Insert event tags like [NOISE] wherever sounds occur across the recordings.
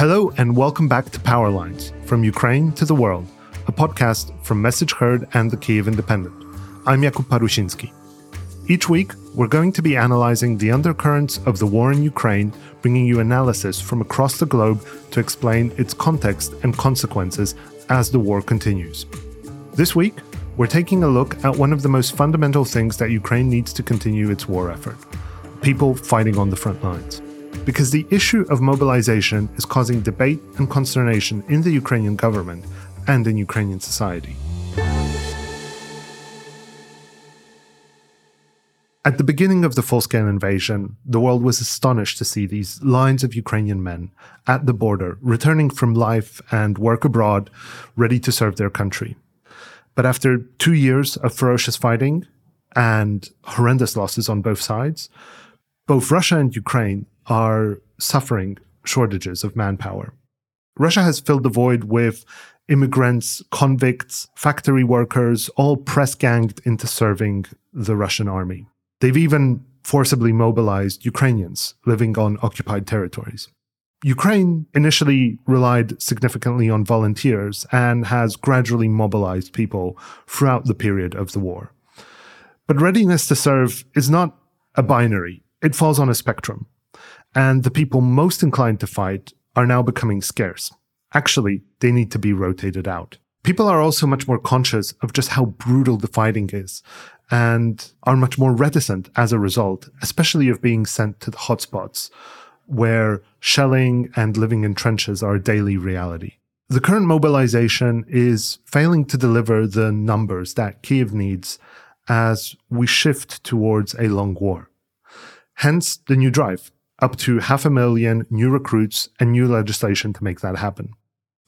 Hello and welcome back to Powerlines from Ukraine to the World, a podcast from Message Heard and the Kyiv Independent. I'm Jakub Parusiński. Each week, we're going to be analyzing the undercurrents of the war in Ukraine, bringing you analysis from across the globe to explain its context and consequences as the war continues. This week, we're taking a look at one of the most fundamental things that Ukraine needs to continue its war effort people fighting on the front lines because the issue of mobilization is causing debate and consternation in the Ukrainian government and in Ukrainian society. At the beginning of the full scale invasion, the world was astonished to see these lines of Ukrainian men at the border returning from life and work abroad, ready to serve their country. But after two years of ferocious fighting and horrendous losses on both sides, both Russia and Ukraine are suffering shortages of manpower. Russia has filled the void with immigrants, convicts, factory workers, all press ganged into serving the Russian army. They've even forcibly mobilized Ukrainians living on occupied territories. Ukraine initially relied significantly on volunteers and has gradually mobilized people throughout the period of the war. But readiness to serve is not a binary, it falls on a spectrum and the people most inclined to fight are now becoming scarce. Actually, they need to be rotated out. People are also much more conscious of just how brutal the fighting is and are much more reticent as a result, especially of being sent to the hotspots where shelling and living in trenches are a daily reality. The current mobilization is failing to deliver the numbers that Kiev needs as we shift towards a long war. Hence the new drive up to half a million new recruits and new legislation to make that happen.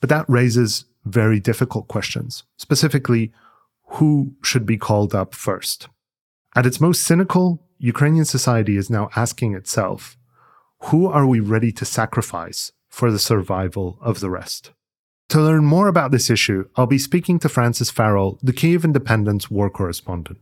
But that raises very difficult questions, specifically, who should be called up first? At its most cynical, Ukrainian society is now asking itself, who are we ready to sacrifice for the survival of the rest? To learn more about this issue, I'll be speaking to Francis Farrell, the Kyiv Independent's war correspondent.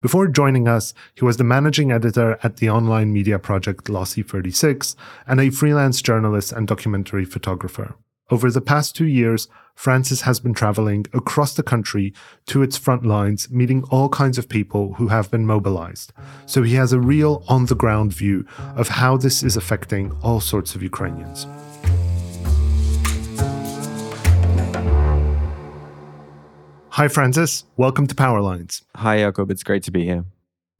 Before joining us, he was the managing editor at the online media project Lossi 36 and a freelance journalist and documentary photographer. Over the past two years, Francis has been traveling across the country to its front lines, meeting all kinds of people who have been mobilized. So he has a real on the ground view of how this is affecting all sorts of Ukrainians. Hi, Francis. Welcome to Powerlines. Hi, Jakub. It's great to be here.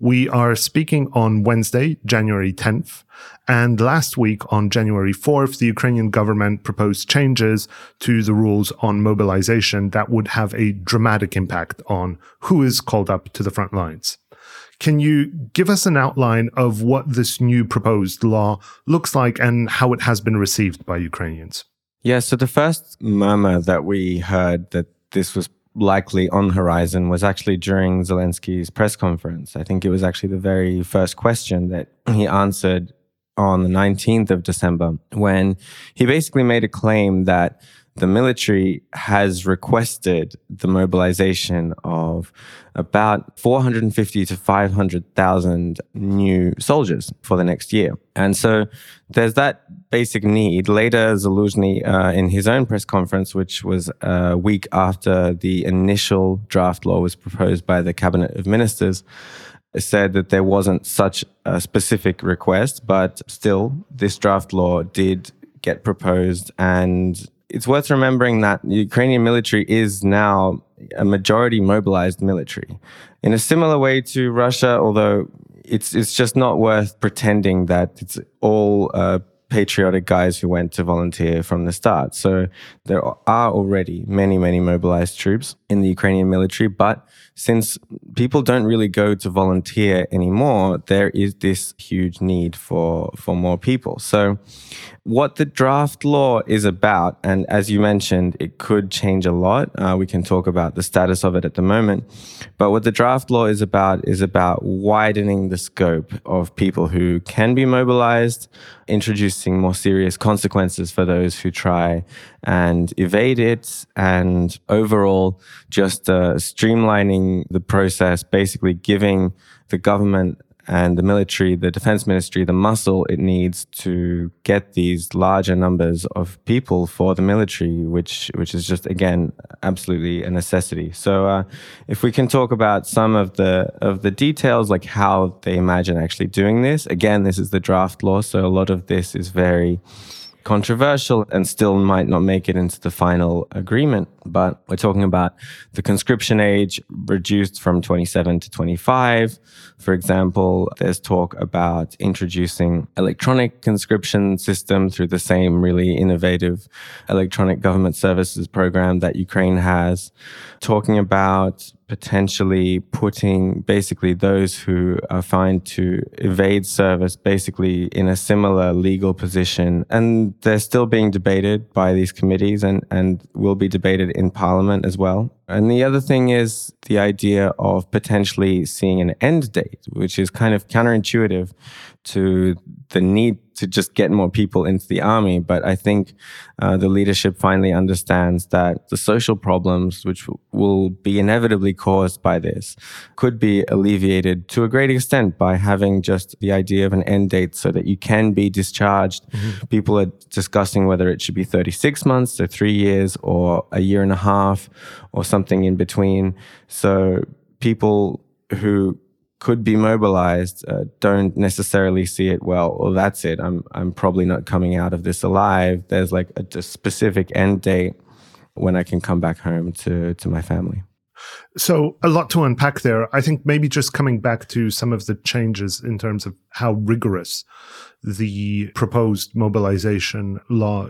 We are speaking on Wednesday, January 10th. And last week, on January 4th, the Ukrainian government proposed changes to the rules on mobilization that would have a dramatic impact on who is called up to the front lines. Can you give us an outline of what this new proposed law looks like and how it has been received by Ukrainians? Yeah, so the first murmur that we heard that this was likely on horizon was actually during Zelensky's press conference. I think it was actually the very first question that he answered on the 19th of December when he basically made a claim that the military has requested the mobilization of about 450 to 500,000 new soldiers for the next year. And so there's that basic need. Later, Zaluzhny, uh, in his own press conference, which was a week after the initial draft law was proposed by the cabinet of ministers, said that there wasn't such a specific request, but still, this draft law did get proposed. And it's worth remembering that the Ukrainian military is now a majority mobilized military. In a similar way to Russia, although it's, it's just not worth pretending that it's all uh, patriotic guys who went to volunteer from the start. So there are already many, many mobilized troops in the Ukrainian military. But since people don't really go to volunteer anymore, there is this huge need for, for more people. So what the draft law is about, and as you mentioned, it could change a lot. Uh, we can talk about the status of it at the moment. But what the draft law is about is about widening the scope of people who can be mobilized, introducing more serious consequences for those who try and evade it, and overall just uh, streamlining the process, basically giving the government and the military, the defense ministry, the muscle it needs to get these larger numbers of people for the military, which which is just again absolutely a necessity. So, uh, if we can talk about some of the of the details, like how they imagine actually doing this. Again, this is the draft law, so a lot of this is very controversial and still might not make it into the final agreement. But we're talking about the conscription age reduced from 27 to 25. For example, there's talk about introducing electronic conscription system through the same really innovative electronic government services program that Ukraine has. Talking about potentially putting basically those who are fined to evade service basically in a similar legal position. And they're still being debated by these committees and, and will be debated in parliament as well. And the other thing is the idea of potentially seeing an end date, which is kind of counterintuitive to the need to just get more people into the army. But I think uh, the leadership finally understands that the social problems, which w- will be inevitably caused by this, could be alleviated to a great extent by having just the idea of an end date so that you can be discharged. Mm-hmm. People are discussing whether it should be 36 months or three years or a year and a half or something in between. So people who could be mobilized uh, don't necessarily see it well or that's it. I'm i'm probably not coming out of this alive. There's like a, a specific end date when i can come back home to to my family. So a lot to unpack there. I think maybe just coming back to some of the changes in terms of how rigorous the proposed mobilization law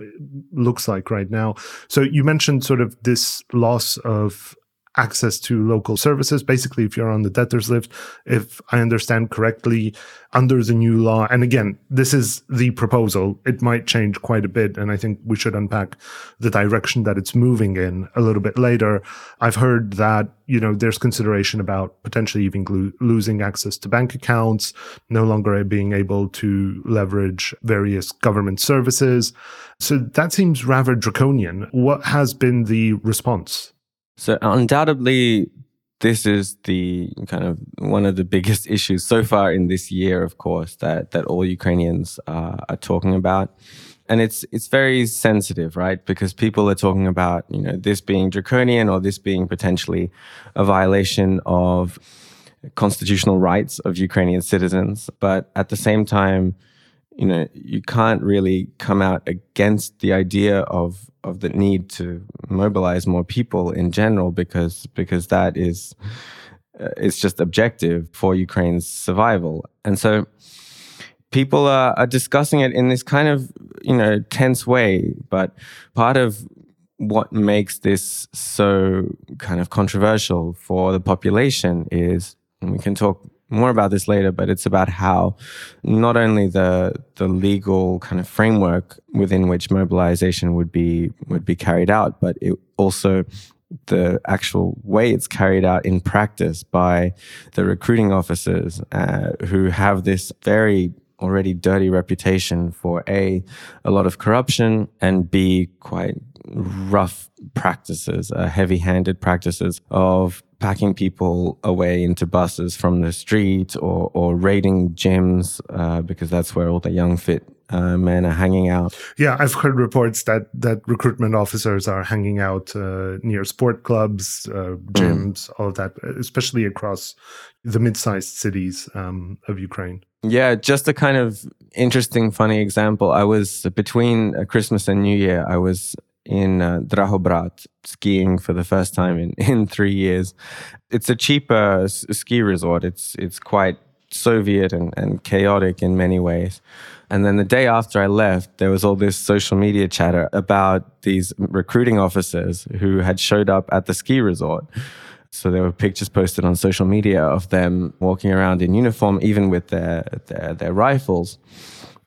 looks like right now. So you mentioned sort of this loss of access to local services. Basically, if you're on the debtors list, if I understand correctly, under the new law, and again, this is the proposal, it might change quite a bit. And I think we should unpack the direction that it's moving in a little bit later. I've heard that, you know, there's consideration about potentially even glo- losing access to bank accounts, no longer being able to leverage various government services. So that seems rather draconian. What has been the response? So undoubtedly, this is the kind of one of the biggest [LAUGHS] issues so far in this year, of course, that that all Ukrainians are talking about, and it's it's very sensitive, right? Because people are talking about you know this being draconian or this being potentially a violation of constitutional rights of Ukrainian citizens, but at the same time, you know, you can't really come out against the idea of of the need to mobilize more people in general because because that is uh, it's just objective for Ukraine's survival. And so people are, are discussing it in this kind of you know tense way. But part of what makes this so kind of controversial for the population is, and we can talk more about this later, but it's about how not only the the legal kind of framework within which mobilization would be would be carried out, but it also the actual way it's carried out in practice by the recruiting officers uh, who have this very already dirty reputation for a a lot of corruption and b quite rough practices, uh, heavy-handed practices of packing people away into buses from the street or, or raiding gyms uh, because that's where all the young fit uh, men are hanging out. Yeah, I've heard reports that that recruitment officers are hanging out uh, near sport clubs, uh, gyms, mm. all of that, especially across the mid-sized cities um, of Ukraine. Yeah, just a kind of interesting, funny example. I was between uh, Christmas and New Year. I was in uh, Drahobrat skiing for the first time in, [LAUGHS] in three years. It's a cheaper s- ski resort. It's it's quite Soviet and, and chaotic in many ways. And then the day after I left, there was all this social media chatter about these recruiting officers who had showed up at the ski resort. So there were pictures posted on social media of them walking around in uniform, even with their their, their rifles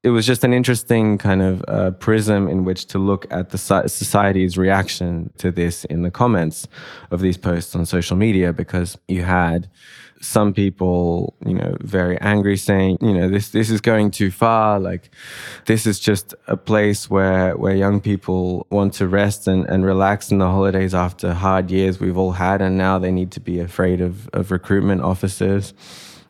it was just an interesting kind of uh, prism in which to look at the society's reaction to this in the comments of these posts on social media because you had some people, you know, very angry saying, you know, this this is going too far. Like, this is just a place where where young people want to rest and, and relax in the holidays after hard years we've all had, and now they need to be afraid of of recruitment officers.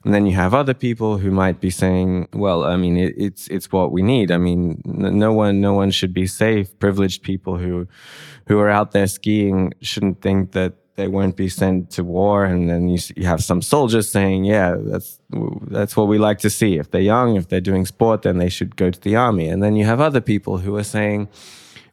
And then you have other people who might be saying, "Well, I mean, it, it's it's what we need. I mean, no one no one should be safe. Privileged people who who are out there skiing shouldn't think that they won't be sent to war." And then you, you have some soldiers saying, "Yeah, that's that's what we like to see. If they're young, if they're doing sport, then they should go to the army." And then you have other people who are saying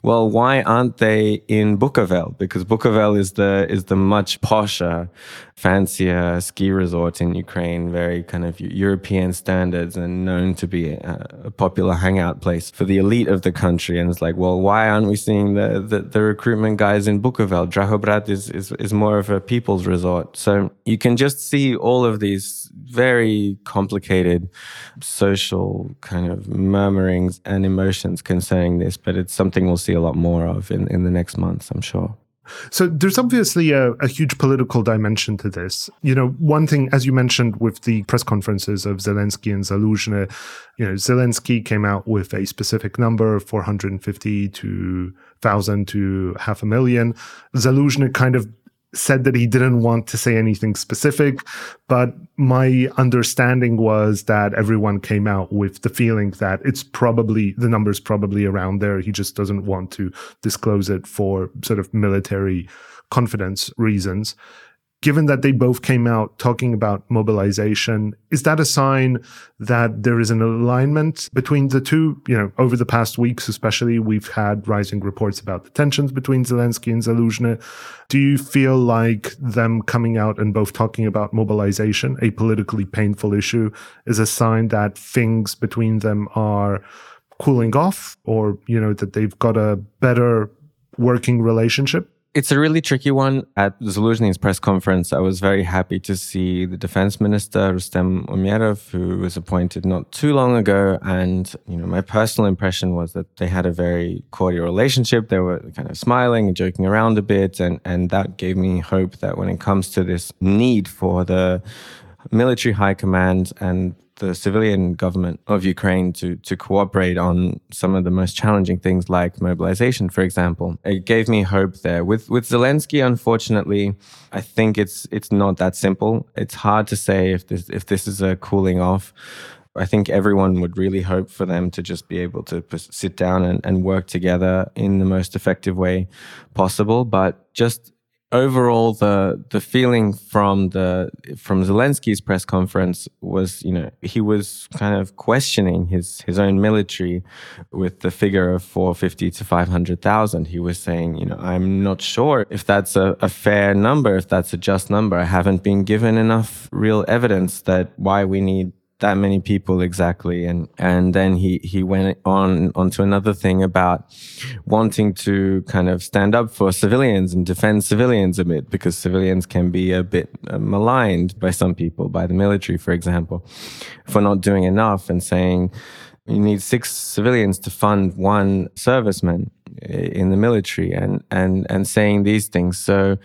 well, why aren't they in Bukovel? Because Bukovel is the is the much posher, fancier ski resort in Ukraine, very kind of European standards and known to be a, a, popular hangout place for the elite of the country. And it's like, well, why aren't we seeing the the, the recruitment guys in Bukovel? Drahobrat is, is is more of a people's resort. So you can just see all of these very complicated social kind of murmurings and emotions concerning this, but it's something we'll see a lot more of in, in the next months, I'm sure. So there's obviously a, a, huge political dimension to this. You know, one thing, as you mentioned with the press conferences of Zelensky and Zaluzhny, you know, Zelensky came out with a specific number, 450 to thousand to half a million. Zaluzhny kind of said that he didn't want to say anything specific, but my understanding was that everyone came out with the feeling that it's probably the number's probably around there. He just doesn't want to disclose it for sort of military confidence reasons given that they both came out talking about mobilization, is that a sign that there is an alignment between the two? You know, over the past weeks, especially, we've had rising reports about the tensions between Zelensky and Zaluzhny. Do you feel like them coming out and both talking about mobilization, a politically painful issue, is a sign that things between them are cooling off or, you know, that they've got a better working relationship? It's a really tricky one. At Zaluzhny's press conference, I was very happy to see the defense minister, Rustem Umerov, who was appointed not too long ago. And, you know, my personal impression was that they had a very cordial relationship. They were kind of smiling and joking around a bit. And, and that gave me hope that when it comes to this need for the military high command and the civilian government of Ukraine to to cooperate on some of the most challenging things like mobilization, for example. It gave me hope there. With with Zelensky, unfortunately, I think it's it's not that simple. It's hard to say if this if this is a cooling off. I think everyone would really hope for them to just be able to sit down and, and work together in the most effective way possible. But just overall the the feeling from the from Zelensky's press conference was you know he was kind of questioning his his own military with the figure of 450 to 500,000 he was saying you know I'm not sure if that's a, a fair number if that's a just number. I haven't been given enough real evidence that why we need that many people exactly. And and then he he went on onto another thing about wanting to kind of stand up for civilians and defend civilians a bit because civilians can be a bit uh, maligned by some people by the military for example for not doing enough and saying you need six civilians to fund one serviceman in the military and and and saying these things. So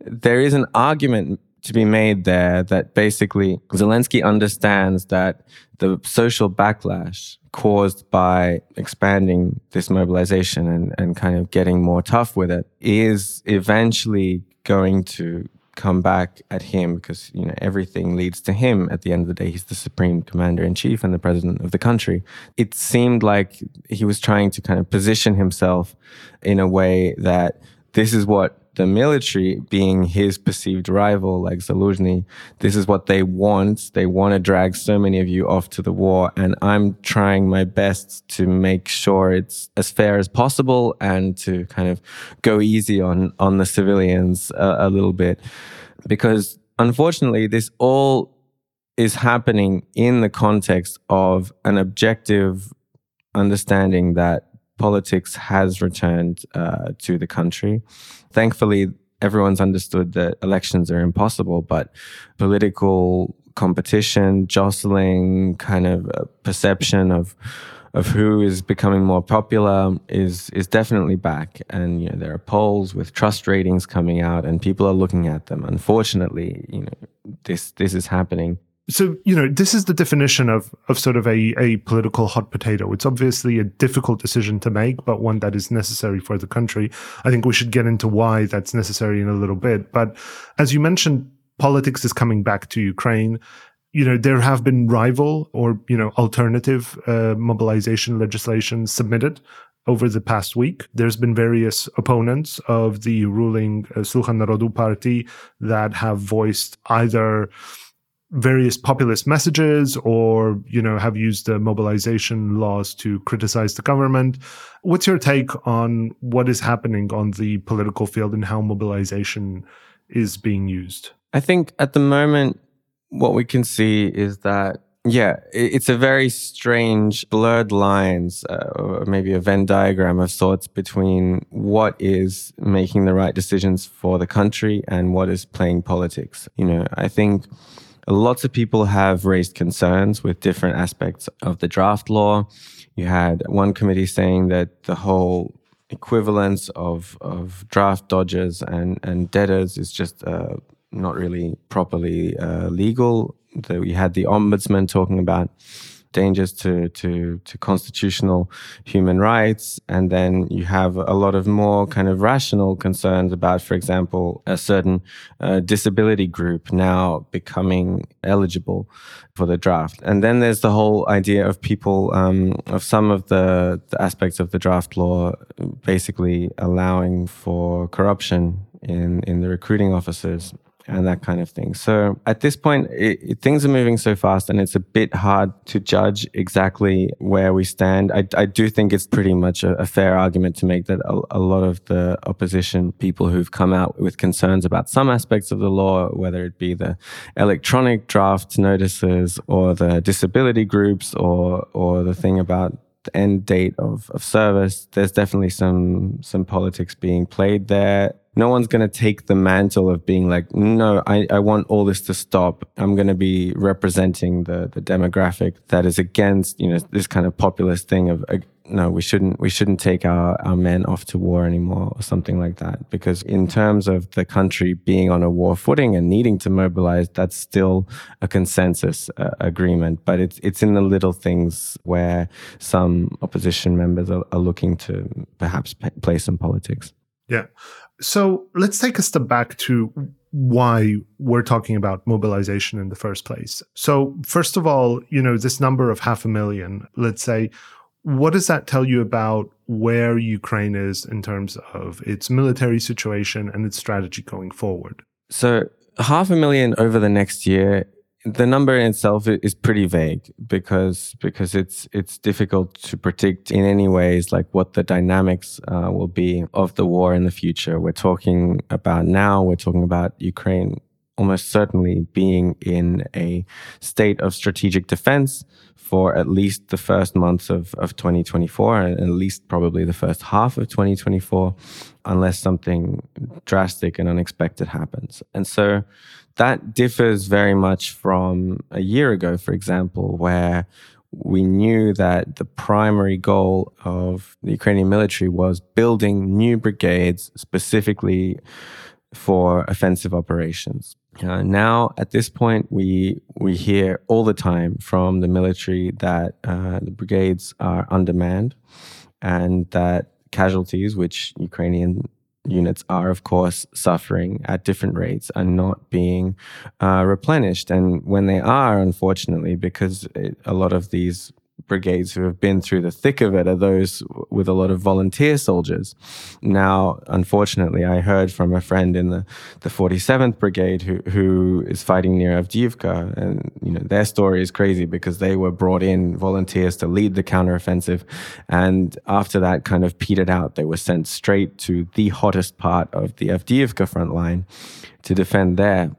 there is an argument to be made there that basically Zelensky understands that the social backlash caused by expanding this mobilization and, and kind of getting more tough with it is eventually going to come back at him because you know everything leads to him. At the end of the day he's the supreme commander in chief and the president of the country. It seemed like he was trying to kind of position himself in a way that this is what the military being his perceived rival like Zaluzhny, this is what they want. They want to drag so many of you off to the war. And I'm trying my best to make sure it's as fair as possible and to kind of go easy on, on the civilians a, a little bit. Because unfortunately, this all is happening in the context of an objective understanding that politics has returned uh, to the country. Thankfully, everyone's understood that elections are impossible, but political competition, jostling, kind of perception of of who is becoming more popular is is definitely back. And you know, there are polls with trust ratings coming out, and people are looking at them. Unfortunately, you know, this this is happening so you know this is the definition of of sort of a a political hot potato. It's obviously a difficult decision to make but one that is necessary for the country. I think we should get into why that's necessary in a little bit. But as you mentioned politics is coming back to ukraine. You know there have been rival or you know alternative uh, mobilization legislation submitted over the past week. There's been various opponents of the ruling uh, Narodu party that have voiced either various populist messages or you know have used the mobilization laws to criticize the government. What's your take on what is happening on the political field and how mobilization is being used? I think at the moment what we can see is that yeah it's a very strange blurred lines uh, or maybe a venn diagram of sorts between what is making the right decisions for the country and what is playing politics. You know i think Lots of people have raised concerns with different aspects of the draft law. You had one committee saying that the whole equivalence of, of draft dodgers and, and debtors is just uh, not really properly uh, legal. The, we had the ombudsman talking about dangers to, to, to constitutional human rights. And then you have a lot of more kind of rational concerns about, for example, a certain uh, disability group now becoming eligible for the draft. And then there's the whole idea of people, um, of some of the, the aspects of the draft law basically allowing for corruption in, in the recruiting officers and that kind of thing. So at this point, it, it, things are moving so fast, and it's a bit hard to judge exactly where we stand. I, I do think it's pretty much a, a fair argument to make that a, a, lot of the opposition people who've come out with concerns about some aspects of the law, whether it be the electronic draft notices or the disability groups or or the thing about end date of, of service, there's definitely some some politics being played there no one's going to take the mantle of being like, no, I, I want all this to stop. I'm going to be representing the, the demographic that is against, you know, this kind of populist thing of, uh, no, we shouldn't, we shouldn't take our, our men off to war anymore or something like that. Because in terms of the country being on a war footing and needing to mobilize, that's still a consensus uh, agreement. But it's, it's in the little things where some opposition members are, are looking to perhaps play some politics. Yeah. So let's take a step back to why we're talking about mobilization in the first place. So, first of all, you know, this number of half a million, let's say, what does that tell you about where Ukraine is in terms of its military situation and its strategy going forward? So, half a million over the next year the number itself is pretty vague because because it's it's difficult to predict in any ways like what the dynamics uh, will be of the war in the future. We're talking about now. We're talking about Ukraine almost certainly being in a state of strategic defense for at least the first months of, of 2024 and at least probably the first half of 2024 unless something drastic and unexpected happens. And so that differs very much from a year ago, for example, where we knew that the primary goal of the Ukrainian military was building new brigades specifically for offensive operations. Uh, now, at this point, we we hear all the time from the military that uh, the brigades are undermanned and that casualties, which Ukrainian units are, of course, suffering at different rates and not being uh, replenished. And when they are, unfortunately, because it, a lot of these brigades who have been through the thick of it are those with a lot of volunteer soldiers. Now, unfortunately, I heard from a friend in the, the 47th Brigade who, who is fighting near Avdiivka, and you know their story is crazy because they were brought in volunteers to lead the counteroffensive, and after that kind of petered out, they were sent straight to the hottest part of the Avdiivka front line to defend there.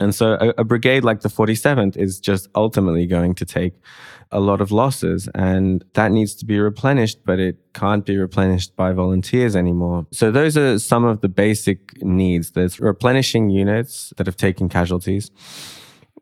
And so a, a brigade like the 47th is just ultimately going to take a lot of losses and that needs to be replenished, but it can't be replenished by volunteers anymore. So those are some of the basic needs. There's replenishing units that have taken casualties.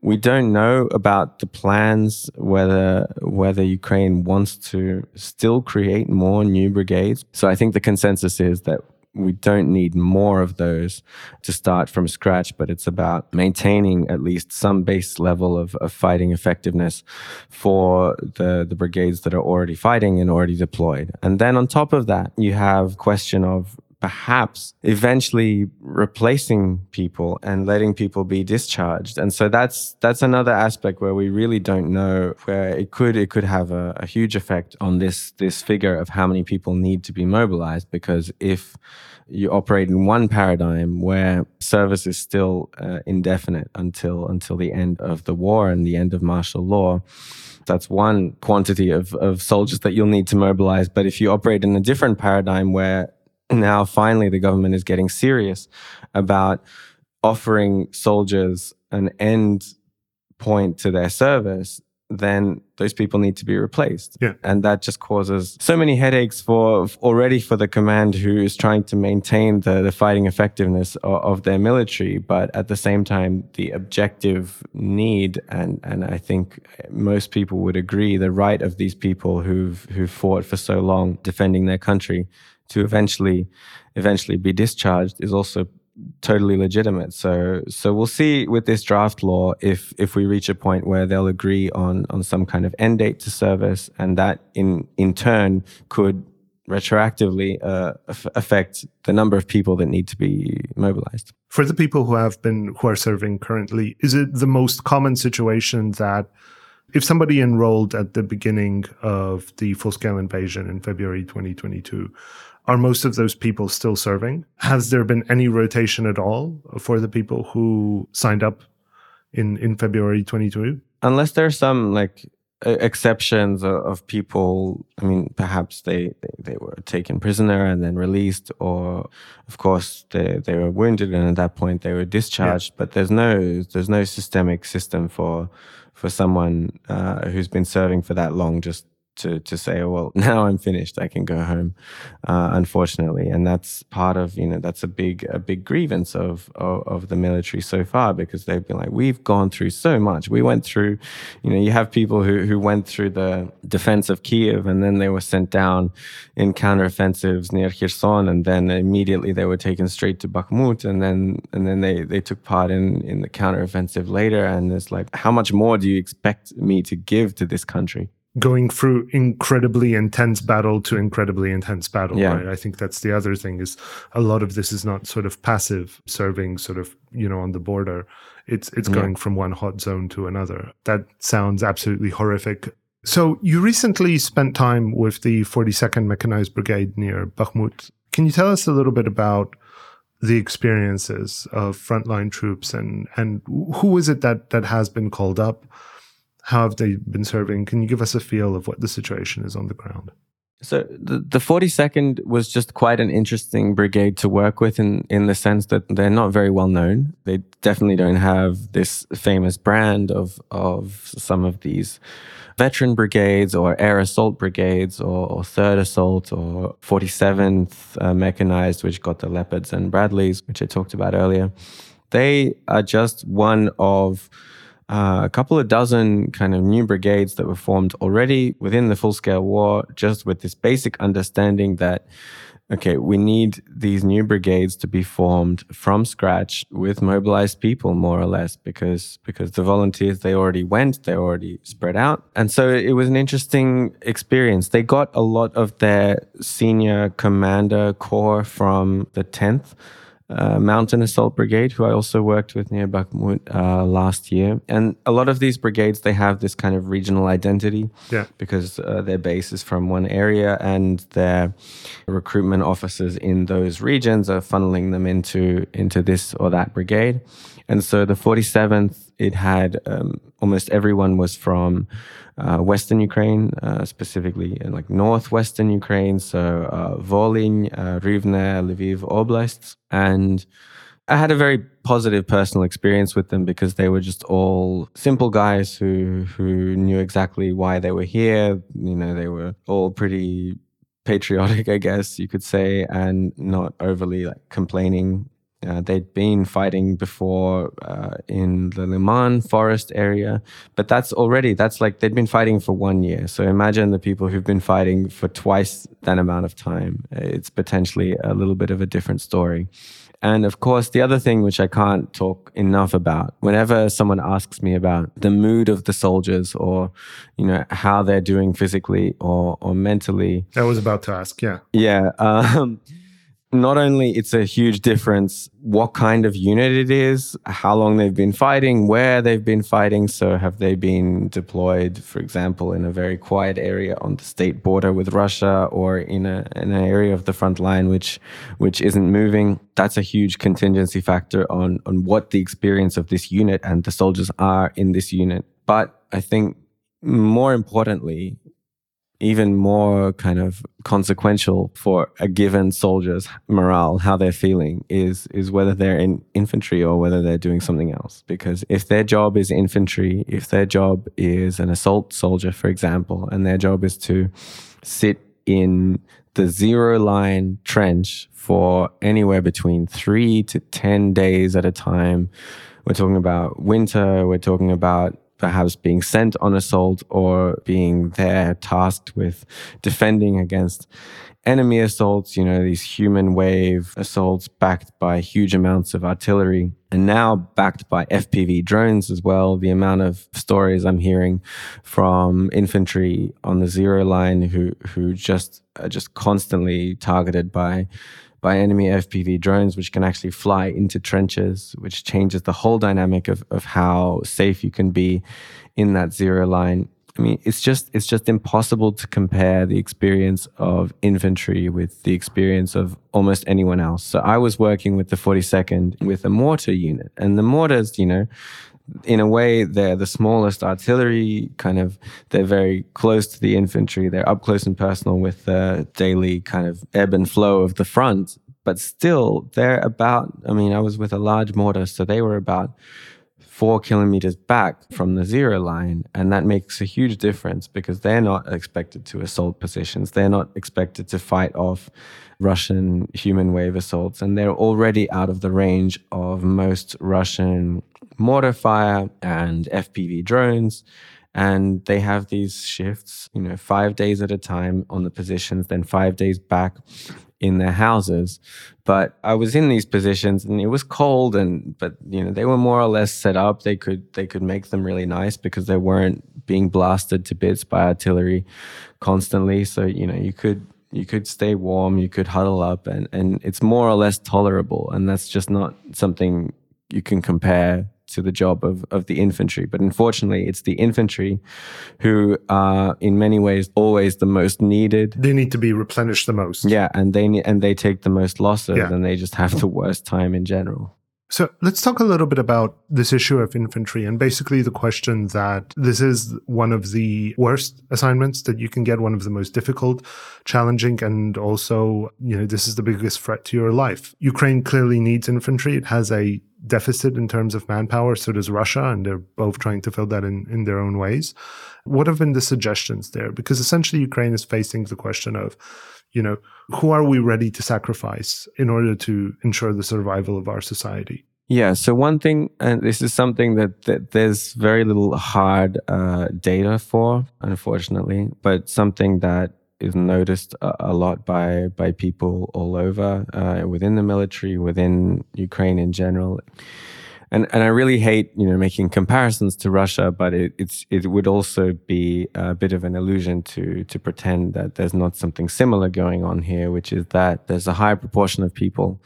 We don't know about the plans whether whether Ukraine wants to still create more new brigades. So I think the consensus is that we don't need more of those to start from scratch, but it's about maintaining at least some base level of, of fighting effectiveness for the, the brigades that are already fighting and already deployed. And then on top of that, you have question of perhaps eventually replacing people and letting people be discharged. And so that's that's another aspect where we really don't know where it could it could have a, a huge effect on this this figure of how many people need to be mobilized because if you operate in one paradigm where service is still uh, indefinite until until the end of the war and the end of martial law that's one quantity of, of soldiers that you'll need to mobilize. But if you operate in a different paradigm where now finally the government is getting serious about offering soldiers an end point to their service, then those people need to be replaced. Yeah. And that just causes so many headaches for already for the command who is trying to maintain the, the fighting effectiveness of, of, their military. But at the same time, the objective need, and, and I think most people would agree, the right of these people who've, who've fought for so long defending their country to eventually eventually be discharged is also totally legitimate. So so we'll see with this draft law if if we reach a point where they'll agree on on some kind of end date to service, and that in in turn could retroactively uh, affect the number of people that need to be mobilized. For the people who have been who are serving currently, is it the most common situation that if somebody enrolled at the beginning of the full scale invasion in February 2022 are most of those people still serving? Has there been any rotation at all for the people who signed up in, in February 22? Unless there's some like exceptions of people i mean perhaps they, they, were taken prisoner and then released or of course they, they were wounded and at that point they were discharged yeah. but there's no there's no systemic system for for someone uh, who's been serving for that long just to to say, oh, well, [LAUGHS] now I'm finished, I can go home. Uh, unfortunately, and that's part of you know that's a big a big grievance of, of, of the military so far because they've been like, we've gone through so much. We went through, you know, you have people who who went through the defense of Kiev and then they were sent down in counteroffensives near Kherson, and then immediately they were taken straight to Bakhmut, and then and then they they took part in in the counteroffensive later. And it's like, how much more do you expect me to give to this country? Going through incredibly intense battle to incredibly intense battle yeah. right? I think that's the other thing is a lot of this is not sort of passive serving sort of you know on the border. It's it's going yeah. from one hot zone to another. That sounds absolutely horrific. So you recently spent time with the 42nd mechanized brigade near bakhmut. Can you tell us a little bit about the experiences of frontline troops and and who is it that that has been called up how have they been serving? Can you give us a feel of what the situation is on the ground? So the, the 42nd was just quite an interesting brigade to work with in, in the sense that they're not very well known. They definitely don't have this famous brand of, of some of these veteran brigades or air assault brigades or, or 3rd assault or 47th uh, mechanized, which got the Leopards and Bradleys, which I talked about earlier. They are just one of uh, a couple of dozen kind of new brigades that were formed already within the full scale war, just with this basic understanding that okay, we need these new brigades to be formed from scratch with mobilized people, more or less, because because the volunteers they already went, they already spread out, and so it was an interesting experience. They got a lot of their senior commander corps from the tenth uh, Mountain Assault Brigade, who I also worked with near Bakhmut uh, last year. And a lot of these brigades, they have this kind of regional identity yeah. because uh, their base is from one area and their recruitment officers in those regions are funneling them into, into this or that brigade. And so the 47th, it had um, almost everyone was from uh, Western Ukraine, uh, specifically in like northwestern Ukraine, so uh, Volyn, uh, Rivne, Lviv oblasts. And I had a very positive personal experience with them because they were just all simple guys who who knew exactly why they were here. You know, they were all pretty patriotic, I guess you could say, and not overly like complaining uh, they'd been fighting before uh, in the Liman forest area, but that's already, that's like they'd been fighting for one year. So imagine the people who've been fighting for twice that amount of time. It's potentially a little bit of a different story. And of course, the other thing which I can't talk enough about, whenever someone asks me about the mood of the soldiers or, you know, how they're doing physically or, or mentally. I was about to ask, yeah. Yeah. [LAUGHS] Um, not only it's a huge difference what kind of unit it is, how long they've been fighting, where they've been fighting. So have they been deployed, for example, in a very quiet area on the state border with Russia or in, a, in an area of the front line which which isn't moving? That's a huge contingency factor on on what the experience of this unit and the soldiers are in this unit. But I think more importantly, even more kind of consequential for a given soldier's morale, how they're feeling, is is whether they're in infantry or whether they're doing something else. Because if their job is infantry, if their job is an assault soldier, for example, and their job is to sit in the zero line trench for anywhere between three to 10 days at a time. We're talking about winter, we're talking about perhaps being sent on assault or being there tasked with defending against enemy assaults, you know, these human wave assaults backed by huge amounts of artillery and now backed by FPV drones as well. The amount of stories I'm hearing from infantry on the zero line who, who just are just constantly targeted by by enemy FPV drones, which can actually fly into trenches, which changes the whole dynamic of, of how safe you can be in that zero line. I mean, it's just it's just impossible to compare the experience of infantry with the experience of almost anyone else. So I was working with the 42nd with a mortar unit, and the mortars, you know, in a way, they're the smallest artillery, kind of, they're very close to the infantry. They're up close and personal with the daily kind of ebb and flow of the front. But still, they're about, I mean, I was with a large mortar, so they were about four kilometers back from the zero line. And that makes a huge difference because they're not expected to assault positions. They're not expected to fight off Russian human wave assaults. And they're already out of the range of most Russian mortar fire and FPV drones. And they have these shifts, you know, five days at a time on the positions, then five days back in their houses. But I was in these positions and it was cold and but you know, they were more or less set up. They could they could make them really nice because they weren't being blasted to bits by artillery constantly. So, you know, you could you could stay warm, you could huddle up and, and it's more or less tolerable. And that's just not something you can compare to the job of, of the infantry. But unfortunately, it's the infantry who are in many ways always the most needed. They need to be replenished the most. Yeah, and they and they take the most losses, yeah. and they just have the worst time in general. So let's talk a little bit about this issue of infantry and basically the question that this is one of the worst assignments that you can get, one of the most difficult, challenging, and also, you know, this is the biggest threat to your life. Ukraine clearly needs infantry. It has a deficit in terms of manpower. So does Russia, and they're both trying to fill that in, in their own ways. What have been the suggestions there? Because essentially, Ukraine is facing the question of, you know, who are we ready to sacrifice in order to ensure the survival of our society? Yeah. So one thing, and this is something that, that there's very little hard uh, data for, unfortunately, but something that is noticed a, a lot by by people all over uh, within the military, within Ukraine in general. And and I really hate you know making comparisons to Russia, but it, it's it would also be a bit of an illusion to to pretend that there's not something similar going on here, which is that there's a high proportion of people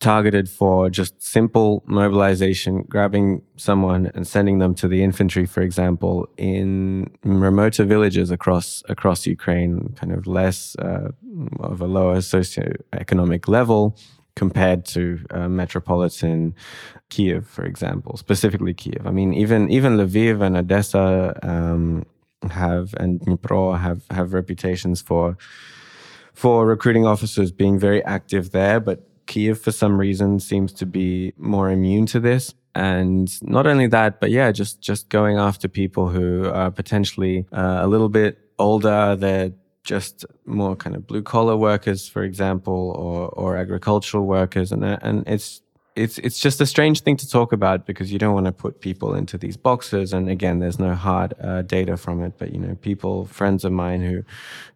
targeted for just simple mobilization, grabbing someone and sending them to the infantry, for example, in remoter villages across across Ukraine, kind of less uh, of a lower socioeconomic level compared to uh, metropolitan Kiev, for example, specifically Kiev. I mean, even even Lviv and Odessa um, have and Dnipro have have reputations for for recruiting officers being very active there, but Kiev, for some reason, seems to be more immune to this. And not only that, but yeah, just just going after people who are potentially uh, a little bit older. They're just more kind of blue collar workers, for example, or or agricultural workers, and and it's it's it's just a strange thing to talk about because you don't want to put people into these boxes. And again, there's no hard uh, data from it. But you know, people, friends of mine who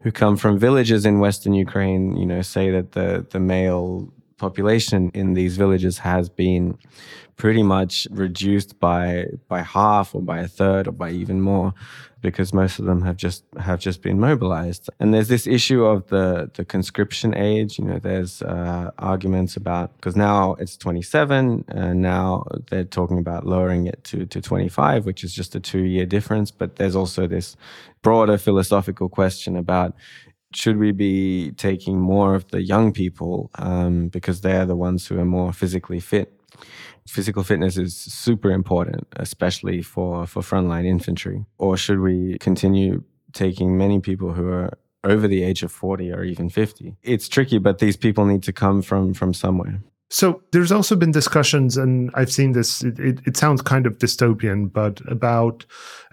who come from villages in Western Ukraine, you know, say that the the male population in these villages has been pretty much reduced by by half or by a third or by even more because most of them have just have just been mobilized. And there's this issue of the the conscription age. You know there's uh, arguments about because now it's 27 and now they're talking about lowering it to to 25 which is just a 2 year difference. But there's also this broader philosophical question about should we be taking more of the young people um, because they're the ones who are more physically fit? Physical fitness is super important, especially for, for frontline infantry. Or should we continue taking many people who are over the age of 40 or even 50? It's tricky, but these people need to come from, from somewhere. So there's also been discussions, and I've seen this. It, it, it, sounds kind of dystopian, but about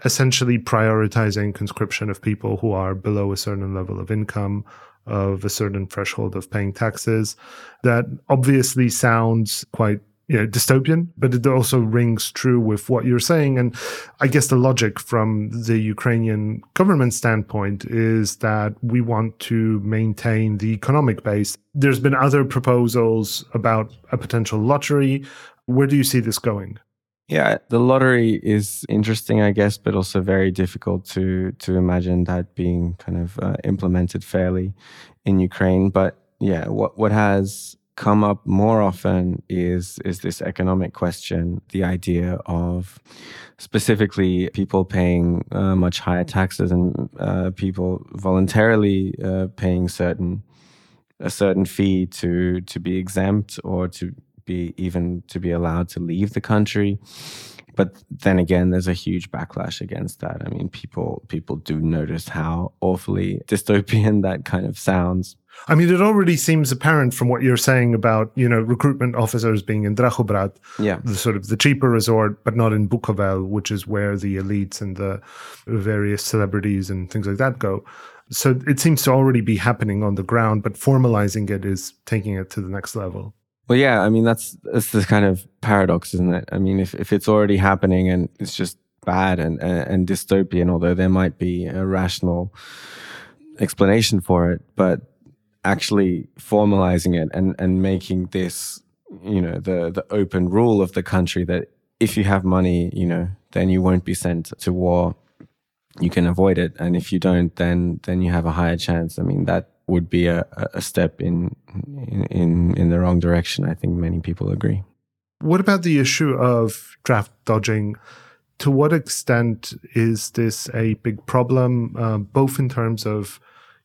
essentially prioritizing conscription of people who are below a certain level of income, of a certain threshold of paying taxes. That obviously sounds quite you know, dystopian, but it also rings true with what you're saying. And I guess the logic from the Ukrainian government standpoint is that we want to maintain the economic base. There's been other proposals about a potential lottery. Where do you see this going? Yeah, the lottery is interesting, I guess, but also very difficult to to imagine that being kind of uh, implemented fairly in Ukraine. But yeah, what what has come up more often is is this economic question, the idea of specifically people paying uh, much higher taxes and uh, people voluntarily uh, paying certain a certain fee to to be exempt or to be even to be allowed to leave the country but then again there's a huge backlash against that i mean people people do notice how awfully dystopian that kind of sounds I mean, it already seems apparent from what you're saying about, you know, recruitment officers being in Drahobrat, yeah. the sort of the cheaper resort, but not in Bukovel, which is where the elites and the various celebrities and things like that go. So it seems to already be happening on the ground, but formalizing it is taking it to the next level. Well, yeah, I mean that's that's the kind of paradox, isn't it? I mean, if if it's already happening and it's just bad and and, and dystopian, although there might be a rational explanation for it, but actually formalizing it and and making this, you know, the the open rule of the country that if you have money, you know, then you won't be sent to war. You can avoid it, and if you don't, then then you have a higher chance. I mean that would be a, a step in, in in the wrong direction. I think many people agree. What about the issue of draft dodging? To what extent is this a big problem, uh, both in terms of,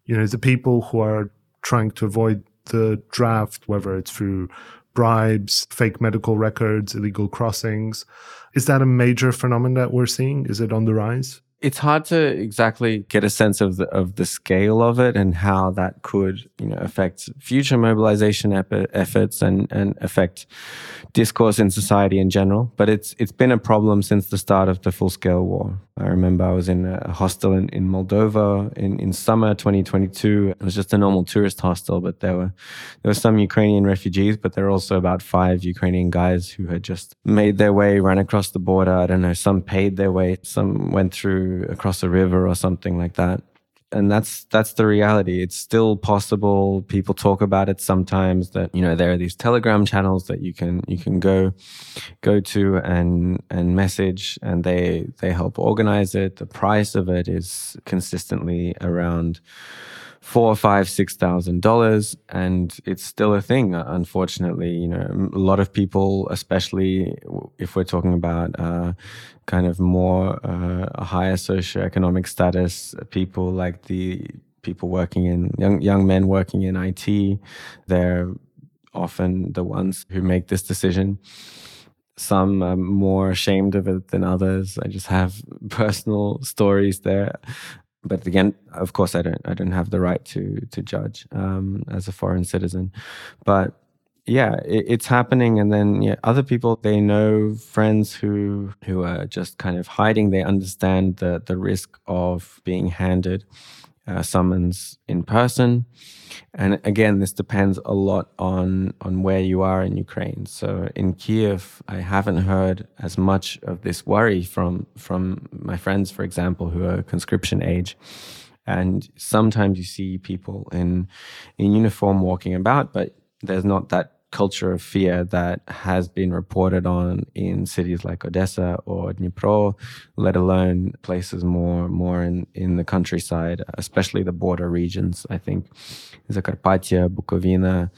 you know, the people who are trying to avoid the draft, whether it's through bribes, fake medical records, illegal crossings. Is that a major phenomenon that we're seeing? Is it on the rise? It's hard to exactly get a sense of the, of the scale of it and how that could you know affect future mobilization ep- efforts and and affect discourse in society in general. But it's it's been a problem since the start of the full scale war I remember I was in a hostel in, in Moldova in, in summer 2022. It was just a normal tourist hostel, but there were there were some Ukrainian refugees, but there were also about five Ukrainian guys who had just made their way, ran across the border. I don't know, some paid their way, some went through across a river or something like that and that's that's the reality. It's still possible. People talk about it sometimes that you know there are these telegram channels that you can you can go go to and and message and they they help organize it. The price of it is consistently around four, five, six thousand dollars, and it's still a thing. Unfortunately, you know, a lot of people, especially if we're talking about uh, kind of more uh, higher socioeconomic status, people like the people working in young young men working in IT, they're often the ones who make this decision. Some are more ashamed of it than others. I just have [LAUGHS] personal stories there but again, of course, I don't I don't have the right to to judge um, as a foreign citizen, but yeah, it, it's happening. And then yeah, other people they know friends who who are just kind of hiding. They understand the the risk of being handed uh, summons in person. And again, this depends a lot on on where you are in Ukraine. So in Kiev, I haven't heard as much of this worry from from my friends, for example, who are conscription age. And sometimes you see people in in uniform walking about, but there's not that culture of fear that has been reported on in cities like Odessa or Dnipro, let alone places more more in, in the countryside, especially the border regions. I think Zakarpattia, Bukovina,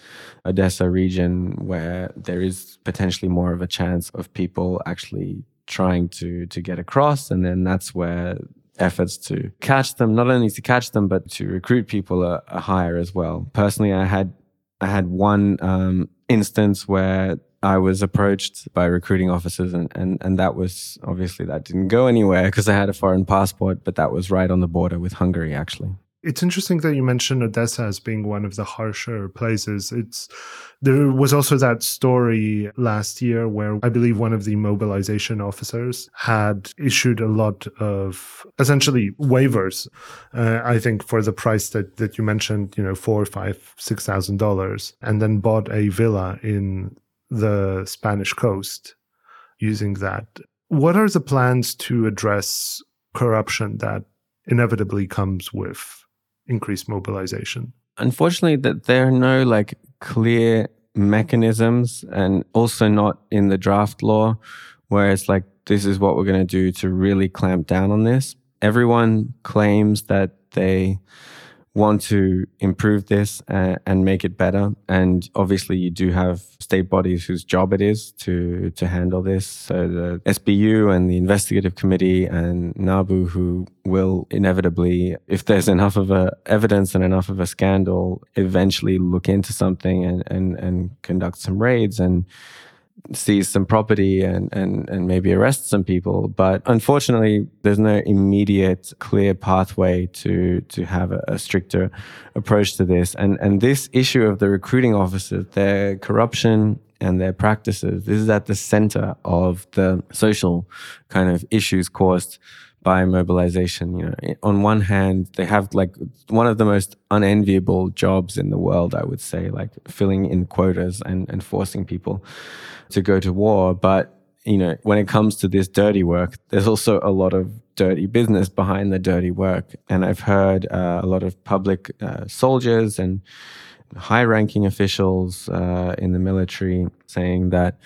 Odessa region, where there is potentially more of a chance of people actually trying to to get across, and then that's where efforts to catch them, not only to catch them, but to recruit people are, are higher as well. Personally, I had I had one um, instance where I was approached by recruiting officers, and, and, and that was obviously that didn't go anywhere because I had a foreign passport, but that was right on the border with Hungary, actually. It's interesting that you mentioned Odessa as being one of the harsher places. It's there was also that story last year where I believe one of the mobilization officers had issued a lot of essentially waivers. Uh, I think for the price that that you mentioned, you know, four, five, six thousand dollars, and then bought a villa in the Spanish coast using that. What are the plans to address corruption that inevitably comes with increased mobilization? Unfortunately, that there are no like clear mechanisms, and also not in the draft law, where it's like this is what we're going to do to really clamp down on this. Everyone claims that they want to improve this and, uh, and make it better. And obviously, you do have state bodies whose job it is to to handle this. So the SBU and the investigative committee and NABU, who will inevitably, if there's enough of a evidence and enough of a scandal, eventually look into something and and and conduct some raids and seize some property and, and, and maybe arrest some people. But unfortunately, there's no immediate clear pathway to, to have a, a, stricter approach to this. And, and this issue of the recruiting officers, their corruption and their practices, this is at the center of the social kind of issues caused by mobilization. You know, on one hand, they have like one of the most unenviable jobs in the world, I would say, like filling in quotas and, and forcing people to go to war. But, you know, when it comes to this dirty work, there's also a lot of dirty business behind the dirty work. And I've heard uh, a lot of public uh, soldiers and high ranking officials uh, in the military saying that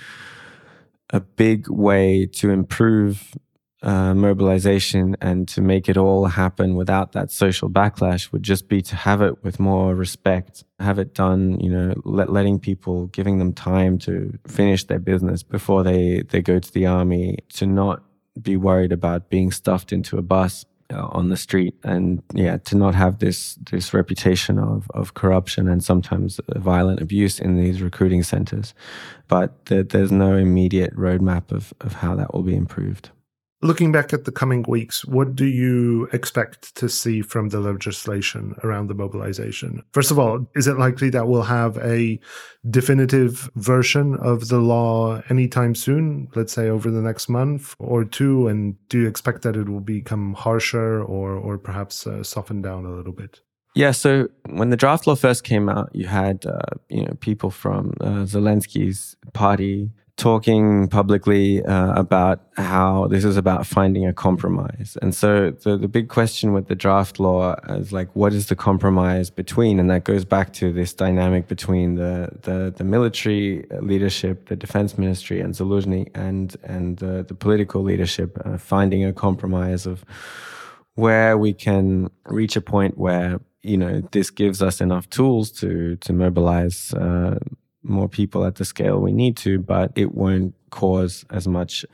a big way to improve uh, mobilization and to make it all happen without that social backlash would just be to have it with more respect, have it done, you know, let, letting people, giving them time to finish their business before they, they go to the army, to not be worried about being stuffed into a bus uh, on the street and yeah to not have this this reputation of of corruption and sometimes violent abuse in these recruiting centers. But there's no immediate roadmap of of how that will be improved Looking back at the coming weeks, what do you expect to see from the legislation around the mobilization? First of all, is it likely that we'll have a definitive version of the law anytime soon, let's say over the next month or two? And do you expect that it will become harsher or, or perhaps uh, softened down a little bit? Yeah, so when the draft law first came out, you had uh, you know people from uh, Zelensky's party talking publicly uh, about how this is about finding a compromise. And so the, the big question with the draft law is like, what is the compromise between? And that goes back to this dynamic between the, the, the military leadership, the defense ministry, and Zaluzhny, and, and the, the political leadership, uh, finding a compromise of where we can reach a point where you know this gives us enough tools to to mobilize uh, more people at the scale we need to, but it won't cause as much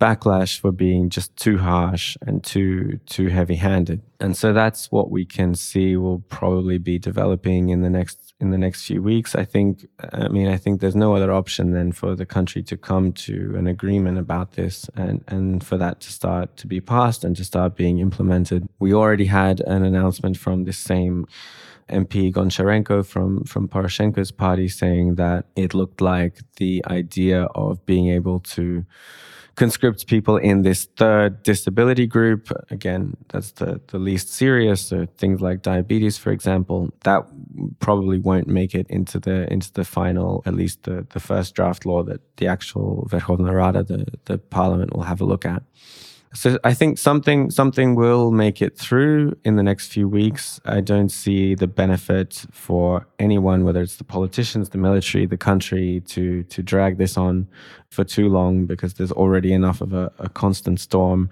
backlash for being just too harsh and too too heavy-handed. And so that's what we can see will probably be developing in the next in the next few weeks. I think I mean I think there's no other option than for the country to come to an agreement about this and and for that to start to be passed and to start being implemented. We already had an announcement from this same MP Goncharenko from, from Poroshenko's party saying that it looked like the idea of being able to conscript people in this third disability group, again, that's the, the least serious, so things like diabetes, for example, that probably won't make it into the into the final, at least the, the first draft law that the actual Verkhovna Rada, the, the parliament, will have a look at. So I think something something will make it through in the next few weeks. I don't see the benefit for anyone, whether it's the politicians, the military, the country, to to drag this on for too long because there's already enough of a, a constant storm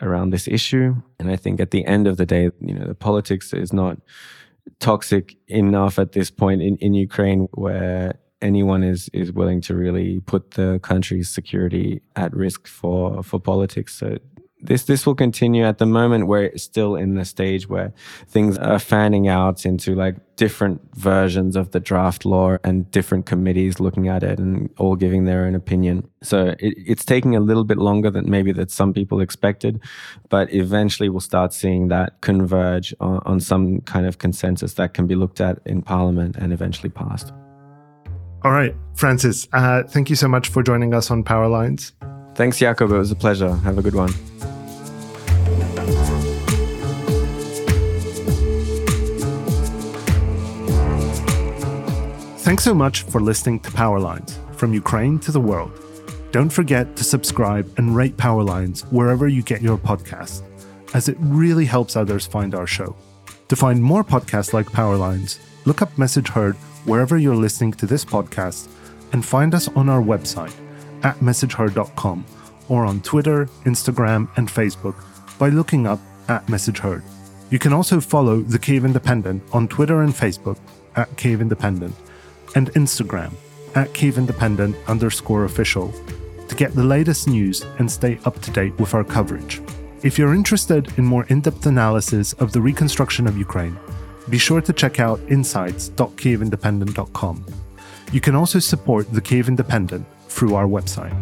around this issue. And I think at the end of the day, you know, the politics is not toxic enough at this point in, in Ukraine where anyone is is willing to really put the country's security at risk for for politics. So this this will continue at the moment we're still in the stage where things are fanning out into like different versions of the draft law and different committees looking at it and all giving their own opinion. So it, it's taking a little bit longer than maybe that some people expected but eventually we'll start seeing that converge on, on some kind of consensus that can be looked at in parliament and eventually passed. All right francis uh, thank you so much for joining us on Powerlines Thanks, Jakub. It was a pleasure. Have a good one. Thanks so much for listening to Powerlines from Ukraine to the world. Don't forget to subscribe and rate Powerlines wherever you get your podcast, as it really helps others find our show. To find more podcasts like Powerlines, look up Message Heard wherever you're listening to this podcast and find us on our website at messageheard.com or on Twitter, Instagram, and Facebook by looking up at MessageHeard. You can also follow the Kyiv Independent on Twitter and Facebook at Kyiv Independent and Instagram at Kyiv Independent underscore official to get the latest news and stay up to date with our coverage. If you're interested in more in depth analysis of the reconstruction of Ukraine, be sure to check out insights.kyivindependent.com. You can also support the Kyiv Independent through our website.